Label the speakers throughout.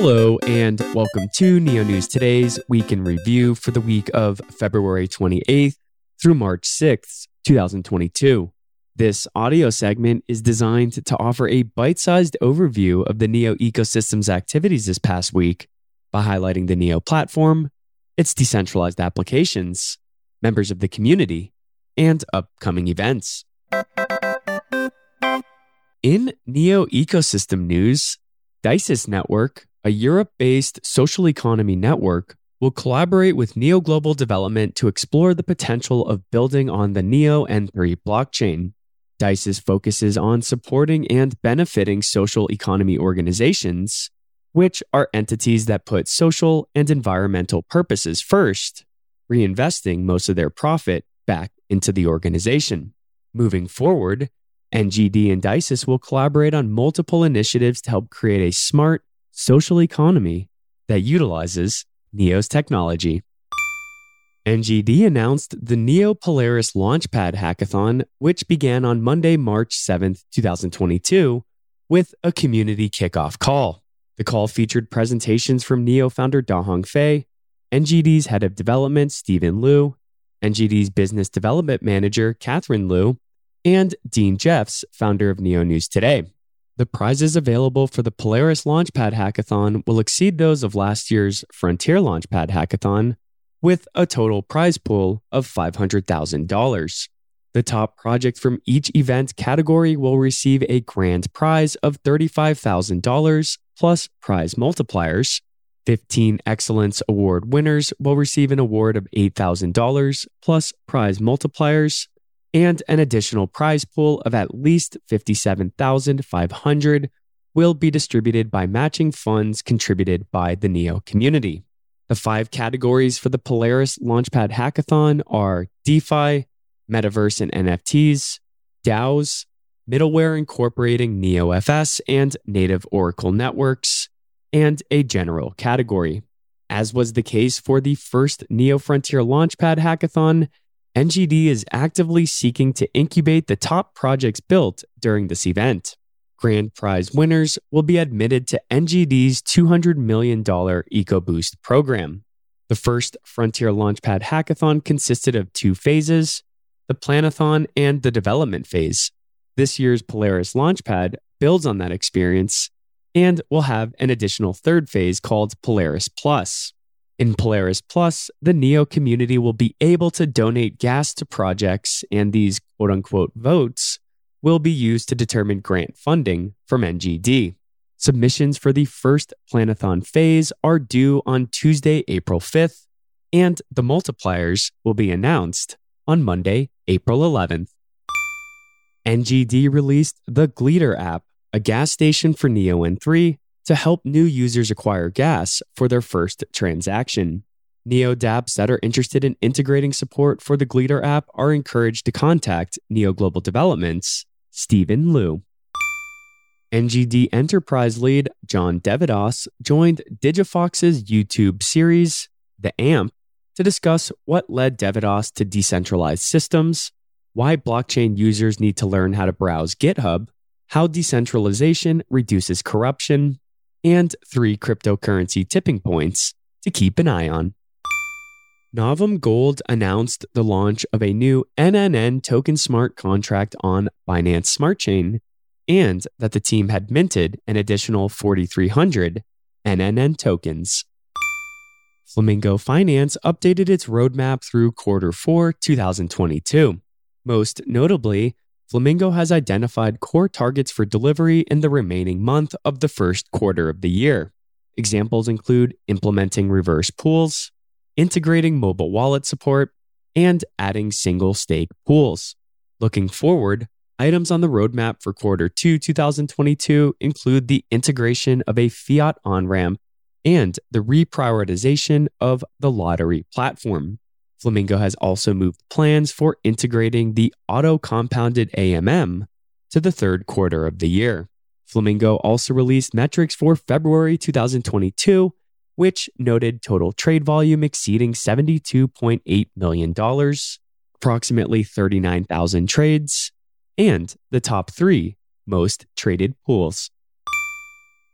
Speaker 1: Hello, and welcome to Neo News Today's Week in Review for the week of February 28th through March 6th, 2022. This audio segment is designed to offer a bite sized overview of the Neo ecosystem's activities this past week by highlighting the Neo platform, its decentralized applications, members of the community, and upcoming events. In Neo ecosystem news, Dices Network, a Europe based social economy network, will collaborate with Neo Global Development to explore the potential of building on the Neo N3 blockchain. Dices focuses on supporting and benefiting social economy organizations, which are entities that put social and environmental purposes first, reinvesting most of their profit back into the organization. Moving forward, NGD and Dices will collaborate on multiple initiatives to help create a smart social economy that utilizes NEO's technology. NGD announced the Neo Polaris Launchpad Hackathon, which began on Monday, March 7th, 2022, with a community kickoff call. The call featured presentations from Neo founder Da Hongfei, NGD's head of development, Stephen Liu, NGD's business development manager, Catherine Liu, and Dean Jeffs, founder of Neo News Today. The prizes available for the Polaris Launchpad Hackathon will exceed those of last year's Frontier Launchpad Hackathon, with a total prize pool of $500,000. The top project from each event category will receive a grand prize of $35,000 plus prize multipliers. 15 Excellence Award winners will receive an award of $8,000 plus prize multipliers and an additional prize pool of at least 57,500 will be distributed by matching funds contributed by the Neo community. The five categories for the Polaris Launchpad Hackathon are DeFi, Metaverse and NFTs, DAOs, middleware incorporating NeoFS and native Oracle networks, and a general category. As was the case for the first Neo Frontier Launchpad Hackathon, NGD is actively seeking to incubate the top projects built during this event. Grand prize winners will be admitted to NGD's $200 million EcoBoost program. The first Frontier Launchpad Hackathon consisted of two phases the Planathon and the development phase. This year's Polaris Launchpad builds on that experience and will have an additional third phase called Polaris Plus. In Polaris Plus, the NEO community will be able to donate gas to projects, and these quote unquote votes will be used to determine grant funding from NGD. Submissions for the first Planathon phase are due on Tuesday, April 5th, and the multipliers will be announced on Monday, April 11th. NGD released the Gleeter app, a gas station for Neo N3, to help new users acquire gas for their first transaction. Neo dApps that are interested in integrating support for the Gleeter app are encouraged to contact Neo Global Developments Stephen Liu. NGD Enterprise lead John deVadoss joined Digifox's YouTube series, The AMP, to discuss what led deVadoss to decentralized systems, why blockchain users need to learn how to browse GitHub, how decentralization reduces corruption, and three cryptocurrency tipping points to keep an eye on. Novem Gold announced the launch of a new NNN token smart contract on Binance Smart Chain and that the team had minted an additional 4,300 NNN tokens. Flamingo Finance updated its roadmap through quarter 4 2022. Most notably, Flamingo has identified core targets for delivery in the remaining month of the first quarter of the year. Examples include implementing reverse pools, integrating mobile wallet support, and adding single stake pools. Looking forward, items on the roadmap for quarter 2 2022 include the integration of a fiat on ramp and the reprioritization of the lottery platform. Flamingo has also moved plans for integrating the auto compounded AMM to the third quarter of the year. Flamingo also released metrics for February 2022 which noted total trade volume exceeding $72.8 million, approximately 39,000 trades, and the top three most traded pools.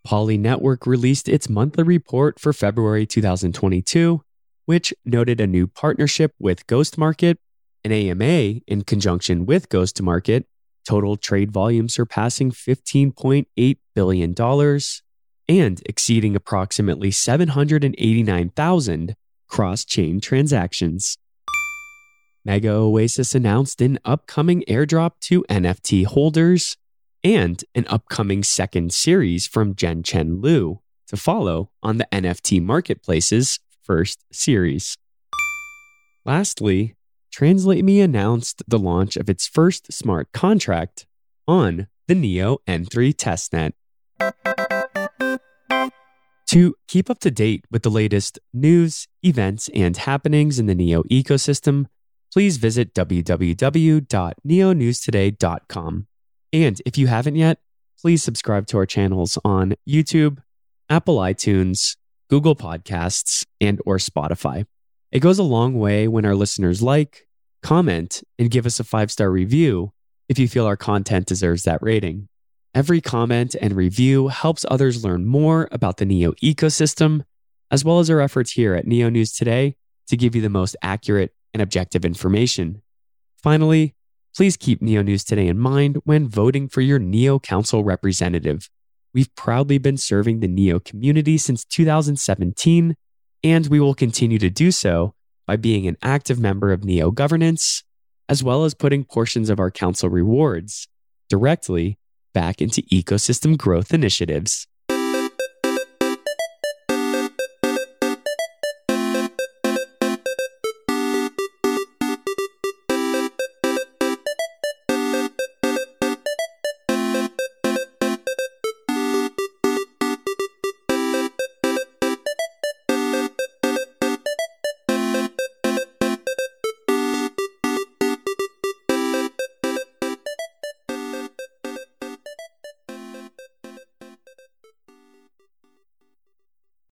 Speaker 1: Poly Network released its monthly report for February 2022, which noted a new partnership with Ghost Market, an AMA in conjunction with Ghost Market, total trade volume surpassing $15.8 billion and exceeding approximately 789,000 cross chain transactions. Mega Oasis announced an upcoming airdrop to NFT holders and an upcoming second series from Jen Chen Liu to follow on the NFT marketplace's first series. Lastly, Translate Me announced the launch of its first smart contract on the Neo N3 testnet. To keep up to date with the latest news, events, and happenings in the Neo ecosystem, please visit www.neonewstoday.com. And if you haven't yet, please subscribe to our channels on YouTube, Apple iTunes, Google Podcasts, and or Spotify. It goes a long way when our listeners like, comment, and give us a five-star review if you feel our content deserves that rating. Every comment and review helps others learn more about the Neo ecosystem, as well as our efforts here at Neo News Today to give you the most accurate and objective information. Finally, Please keep Neo News Today in mind when voting for your Neo Council representative. We've proudly been serving the Neo community since 2017, and we will continue to do so by being an active member of Neo governance, as well as putting portions of our council rewards directly back into ecosystem growth initiatives.